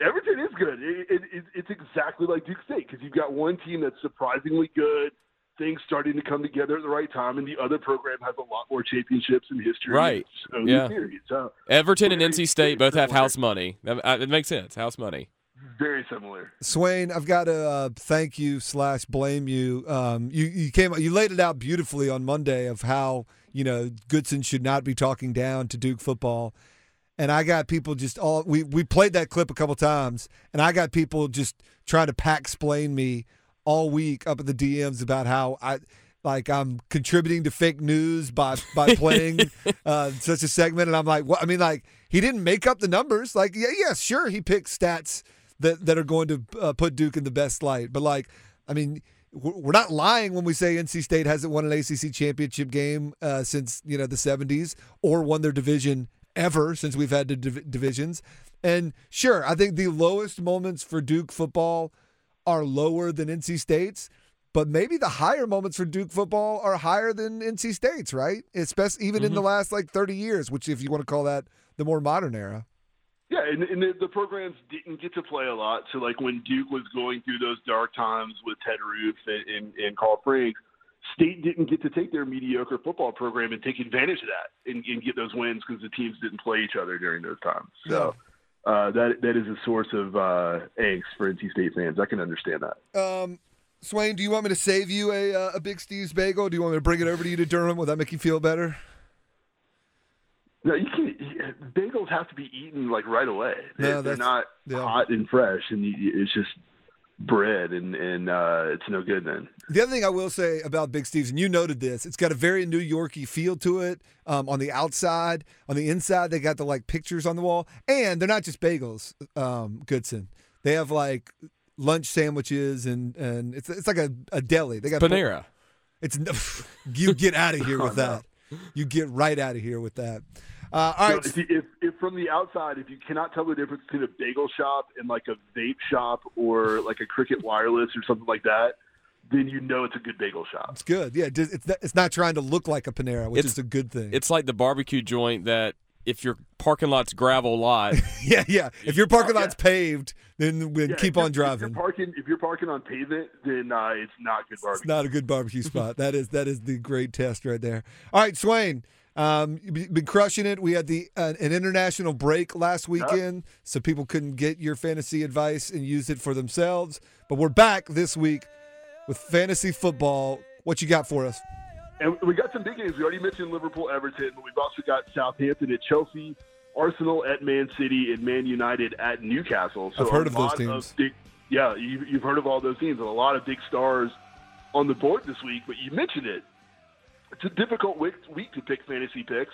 Everton is good. It, it, it, it's exactly like Duke State because you've got one team that's surprisingly good, things starting to come together at the right time, and the other program has a lot more championships in history. Right. So, Yeah. So Everton and NC State both have house money. That, uh, it makes sense. House money. very similar. Swain, I've got to uh, thank you slash blame you. Um, you you came you laid it out beautifully on Monday of how you know Goodson should not be talking down to Duke football, and I got people just all we we played that clip a couple times, and I got people just trying to pack explain me all week up at the DMs about how I. Like I'm contributing to fake news by by playing uh, such a segment, and I'm like, what? I mean, like he didn't make up the numbers. Like, yeah, yeah, sure, he picked stats that that are going to uh, put Duke in the best light. But like, I mean, we're not lying when we say NC State hasn't won an ACC championship game uh, since you know the '70s or won their division ever since we've had the div- divisions. And sure, I think the lowest moments for Duke football are lower than NC State's. But maybe the higher moments for Duke football are higher than NC State's, right? Especially even in the last like 30 years, which if you want to call that the more modern era. Yeah, and, and the, the programs didn't get to play a lot. So, like when Duke was going through those dark times with Ted Roof and, and, and Carl Franks, State didn't get to take their mediocre football program and take advantage of that and, and get those wins because the teams didn't play each other during those times. So uh, that that is a source of uh, angst for NC State fans. I can understand that. Um, Swain, do you want me to save you a uh, a Big Steve's bagel? Do you want me to bring it over to you to Durham? Will that make you feel better? No, you can. Bagels have to be eaten like right away. They, No, they're not yeah. hot and fresh, and it's just bread, and and uh, it's no good then. The other thing I will say about Big Steve's, and you noted this, it's got a very New Yorky feel to it. Um, on the outside, on the inside, they got the like pictures on the wall, and they're not just bagels. Um, Goodson, they have like lunch sandwiches, and and it's it's like a, a deli. They got Panera. It's you get out of here with that. you get right out of here with that. Uh, all So if, you- if, if from the outside, if you cannot tell the difference between a bagel shop and like a vape shop or like a Cricket Wireless or something like that, then you know it's a good bagel shop. It's good. Yeah, it's not, it's not trying to look like a Panera, which It's- is a good thing. It's like the barbecue joint that if your parking lot's gravel lot, yeah, yeah. If your parking lot's paved, then, then Yeah, keep if you're- on If you're driving. parking, if you're parking on pavement, then uh, it's not good It's not a good barbecue spot. That is that is the great test right there. All right, Swain, um, you've been crushing it. We had the uh, an international break last weekend, so people couldn't get your fantasy advice and use it for themselves. But we're back this week with fantasy football. What you got for us? And we got some big games. We already mentioned Liverpool, Everton, but we've also got Southampton at Chelsea, Arsenal at Man City, and Man United at Newcastle. So I've heard of those teams. big, yeah, you, you've heard of all those teams, and a lot of big stars on the board this week. But you mentioned it. It's a difficult week, week to pick fantasy picks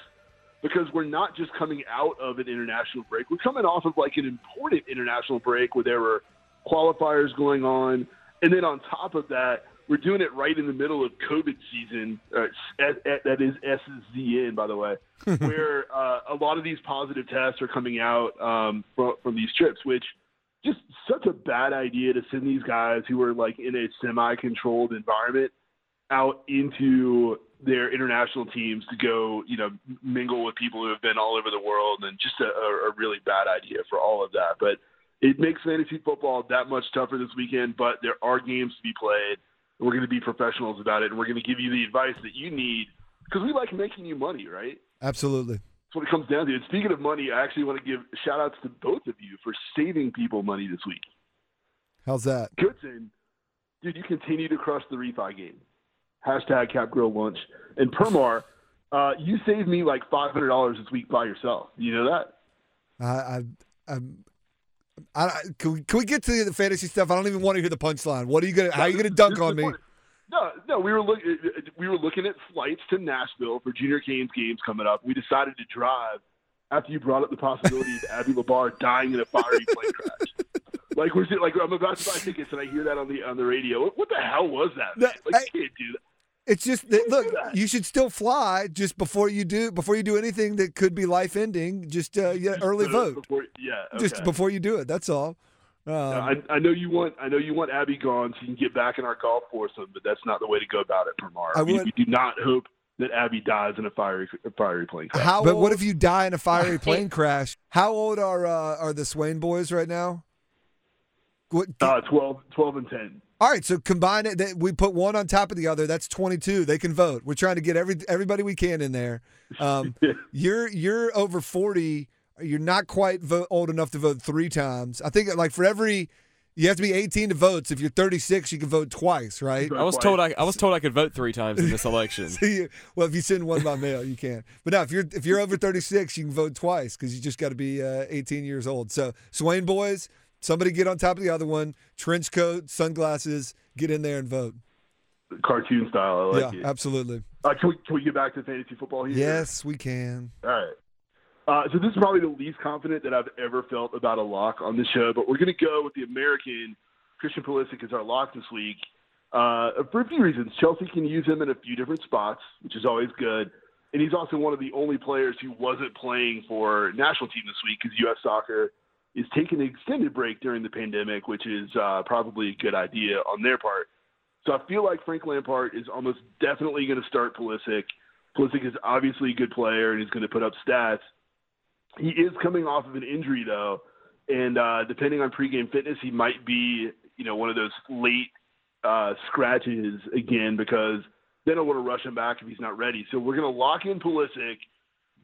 because we're not just coming out of an international break. We're coming off of like an important international break where there were qualifiers going on, and then on top of that, we're doing it right in the middle of COVID season. Uh, at- that is SZN, by the way, where uh, a lot of these positive tests are coming out um, from, from these trips, which just such a bad idea to send these guys who are like in a semi-controlled environment out into their international teams to go, you know, mingle with people who have been all over the world, and just a, a really bad idea for all of that. But it makes fantasy football that much tougher this weekend. But there are games to be played. and We're going to be professionals about it, and we're going to give you the advice that you need because we like making you money, right? Absolutely. That's what it comes down to. And speaking of money, I actually want to give shout outs to both of you for saving people money this week. How's that? Goodson, dude, you continue to crush the refi game. Hashtag Cap Grill Lunch. And Permar, uh, you saved me like five hundred dollars this week by yourself. You know that? I, I, I'm. I, I- can, we, can we get to the fantasy stuff? I don't even want to hear the punchline. What are you gonna? How are you gonna dunk on me? point. No, no, we were looking. We were looking at flights to Nashville for Junior Canes games coming up. We decided to drive after you brought up the possibility of Abby Labar dying in a fiery plane crash. Like we're like I'm about to buy tickets and I hear that on the on the radio. What, what the hell was that? man? Like you can't do that. It's just that, look. You should still fly just before you do before you do anything that could be life ending. Just uh, yeah, early vote. before- yeah, Just before you do it. That's all. Um, I, I know you want I know you want Abby gone so you can get back in our golf foursome, but that's not the way to go about it, Permar. I we, would- we do not hope that Abby dies in a fiery a fiery plane crash. How but what if you die in a fiery plane crash? How old are uh, are the Swain boys right now? What, uh, 12, 12 and ten. all right, so combine it. That we put one on top of the other. That's twenty-two. They can vote. We're trying to get every everybody we can in there. Um, you're you're over forty. You're not quite vote, old enough to vote three times. I think like for every, you have to be eighteen to vote. So if you're thirty-six, you can vote twice, right? I was told I, I was told I could vote three times in this election. So you- well, if you send one by mail, you can. But now, if you're if you're over 36, you can vote twice because you just got to be uh, 18 years old. So Swain boys, somebody get on top of the other one. Trench coat, sunglasses, get in there and vote. Cartoon style. I like yeah, it. absolutely. Uh, can we can we get back to fantasy football here? Yes, we can. All right. Uh, so this is probably the least confident that I've ever felt about a lock on the show, but we're going to go with the American Christian Pulisic as our lock this week uh, for a few reasons. Chelsea can use him in a few different spots, which is always good, and he's also one of the only players who wasn't playing for national team this week because U.S. Soccer is taking an extended break during the pandemic, which is uh, probably a good idea on their part. So I feel like Frank Lampard is almost definitely going to start Pulisic. Pulisic is obviously a good player and he's going to put up stats. He is coming off of an injury though, and uh, depending on pregame fitness, he might be you know one of those late uh, scratches again because they don't want to rush him back if he's not ready. So we're going to lock in Pulisic,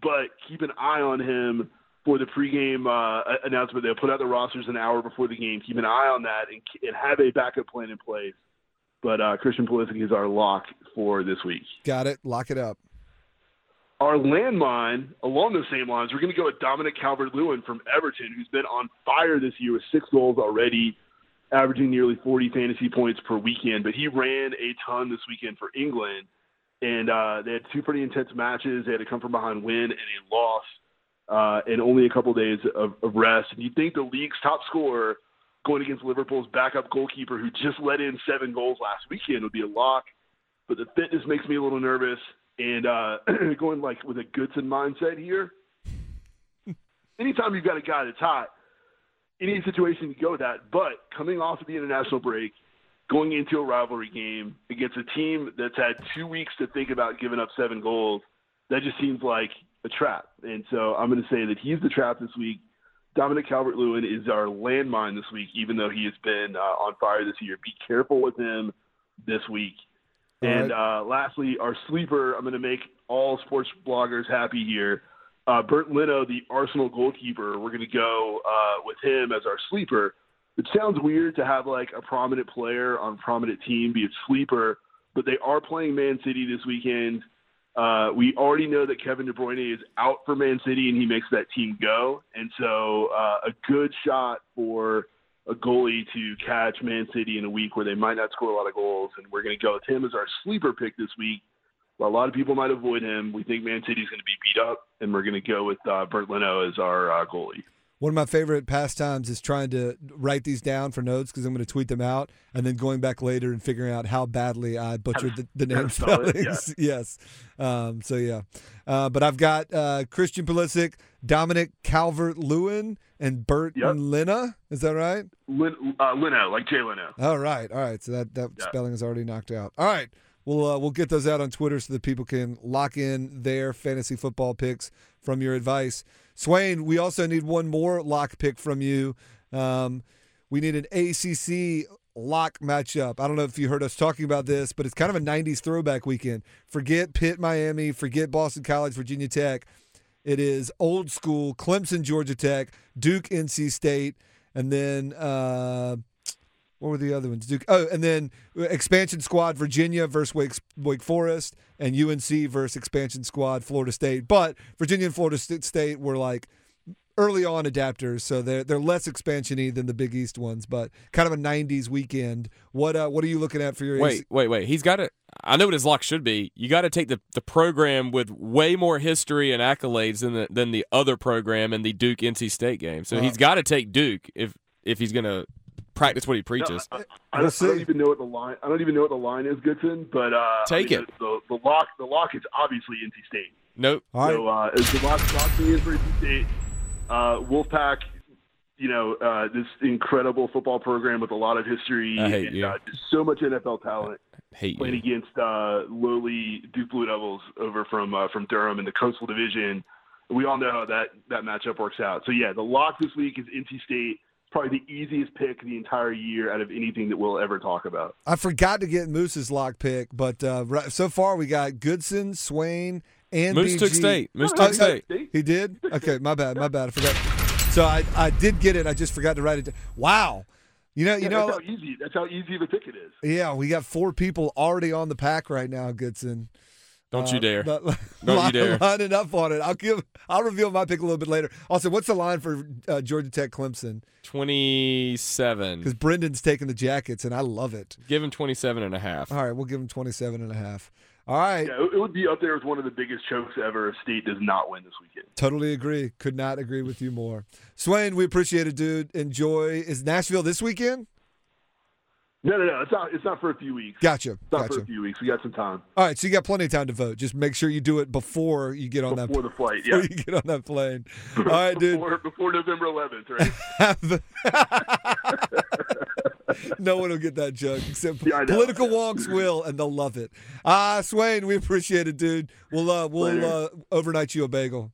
but keep an eye on him for the pregame uh, announcement. They'll put out the rosters an hour before the game. Keep an eye on that and, and have a backup plan in place. But uh, Christian Pulisic is our lock for this week. Got it. Lock it up. Our landmine, along those same lines, we're going to go with Dominic Calvert-Lewin from Everton, who's been on fire this year with six goals already, averaging nearly 40 fantasy points per weekend. But he ran a ton this weekend for England, and uh, they had two pretty intense matches. They had to come from behind win and a loss, uh, and only a couple days of, of rest. And you think the league's top scorer going against Liverpool's backup goalkeeper, who just let in seven goals last weekend, would be a lock. But the fitness makes me a little nervous. And uh, going like with a Goodson mindset here, anytime you've got a guy that's hot, any situation you go with that. But coming off of the international break, going into a rivalry game against a team that's had two weeks to think about giving up seven goals, that just seems like a trap. And so I'm going to say that he's the trap this week. Dominic Calvert Lewin is our landmine this week, even though he has been uh, on fire this year. Be careful with him this week. All and right. uh, lastly, our sleeper, I'm going to make all sports bloggers happy here. Uh, Bernd Leno, the Arsenal goalkeeper, we're going to go uh, with him as our sleeper. It sounds weird to have like a prominent player on a prominent team be a sleeper, but they are playing Man City this weekend. Uh, we already know that Kevin De Bruyne is out for Man City and he makes that team go. And so uh, a good shot for a goalie to catch Man City in a week where they might not score a lot of goals. And we're going to go with him as our sleeper pick this week. While a lot of people might avoid him, we think Man City's going to be beat up, and we're going to go with uh, Bernd Leno as our uh, goalie. One of my favorite pastimes is trying to write these down for notes because I'm going to tweet them out, and then going back later and figuring out how badly I butchered the, the name spellings. yes. Um, so yeah, uh, but I've got uh, Christian Pulisic, Dominic Calvert Lewin, and Bert Yep. Lena. Is that right? Lin, uh, Leno, like Jay Leno. All right, all right. So that that Yeah. spelling is already knocked out. All right, we'll uh, we'll get those out on Twitter so that people can lock in their fantasy football picks from your advice. Swain, we also need one more lock pick from you. Um, we need an ACC lock matchup. I don't know if you heard us talking about this, but it's kind of a '90s throwback weekend. Forget Pitt, Miami. Forget Boston College, Virginia Tech. It is old school Clemson, Georgia Tech, Duke, NC State, and then uh, what were the other ones? Duke. Oh, and then expansion squad Virginia versus Wake, Wake Forest, and UNC versus expansion squad Florida State. But Virginia and Florida State were like early on adapters, so they're they're less expansiony than the Big East ones, but kind of a '90s weekend. What uh, what are you looking at for your Wait, AC- wait, wait. He's got it. I know what his lock should be. You got to take the, the program with way more history and accolades than the than the other program in the Duke NC State game. So Uh, he's got to take Duke if if he's going to practice what he preaches. I, I, We'll don't, I don't even know what the line. I don't even know what the line is, Goodson. But uh, Take I mean, it. The, the lock. The lock is obviously NC State. Nope. All right. So uh, as the lock locking in for NC State, uh, Wolfpack. You know uh, this incredible football program with a lot of history I hate and you. Uh, just so much NFL talent. Hate playing you. against uh, lowly Duke Blue Devils over from uh, from Durham in the Coastal Division. We all know how that that matchup works out. So yeah, the lock this week is NC State. Probably the easiest pick the entire year out of anything that we'll ever talk about. I forgot to get Moose's lock pick, but uh, right, so far we got Goodson, Swain, and Moose BG. took state. Moose Oh, took state. He did? Okay, my bad, my bad. I forgot. So I, I did get it. I just forgot to write it. down. Wow. You know, you Yeah, know, that's how easy. That's how easy of a pick it is. yeah, we got four people already on the pack right now, Goodson. Don't Uh, you dare. but- Don't you dare. Lining up on it. I'll give. I'll reveal my pick a little bit later. Also, what's the line for uh, Georgia Tech Clemson? 27. Because Brendan's taking the jackets, and I love it. Give him 27 and a half. All right, we'll give him 27 and a half. All right. Yeah, it it would be up there as one of the biggest chokes ever if State does not win this weekend. Totally agree. Could not agree with you more. Swain, we appreciate it, dude. Enjoy. Is Nashville this weekend? No, no, no. It's not. It's not for a few weeks. Gotcha. It's not for Gotcha. a few weeks. We got some time All right, so you got plenty of time to vote. Just make sure you do it before you get on before that before the flight. before Yeah, you get on that plane. All right, dude. before, before November 11th, right? No one will get that joke except Yeah, political wonks will, and they'll love it. Ah, Swain, we appreciate it, dude. We'll uh, we'll uh, overnight you a bagel.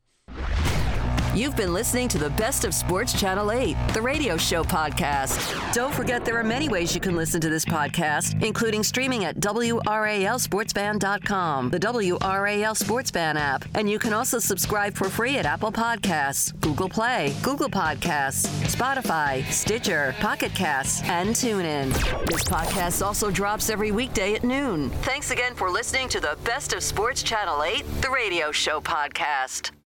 You've been listening to the best of Sports Channel 8, the radio show podcast. Don't forget there are many ways you can listen to this podcast, including streaming at WRALSportsFan.com, the WRAL Sports Fan app, and you can also subscribe for free at Apple Podcasts, Google Play, Google Podcasts, Spotify, Stitcher, Pocket Casts, and TuneIn. This podcast also drops every weekday at noon. Thanks again for listening to the best of Sports Channel 8, the radio show podcast.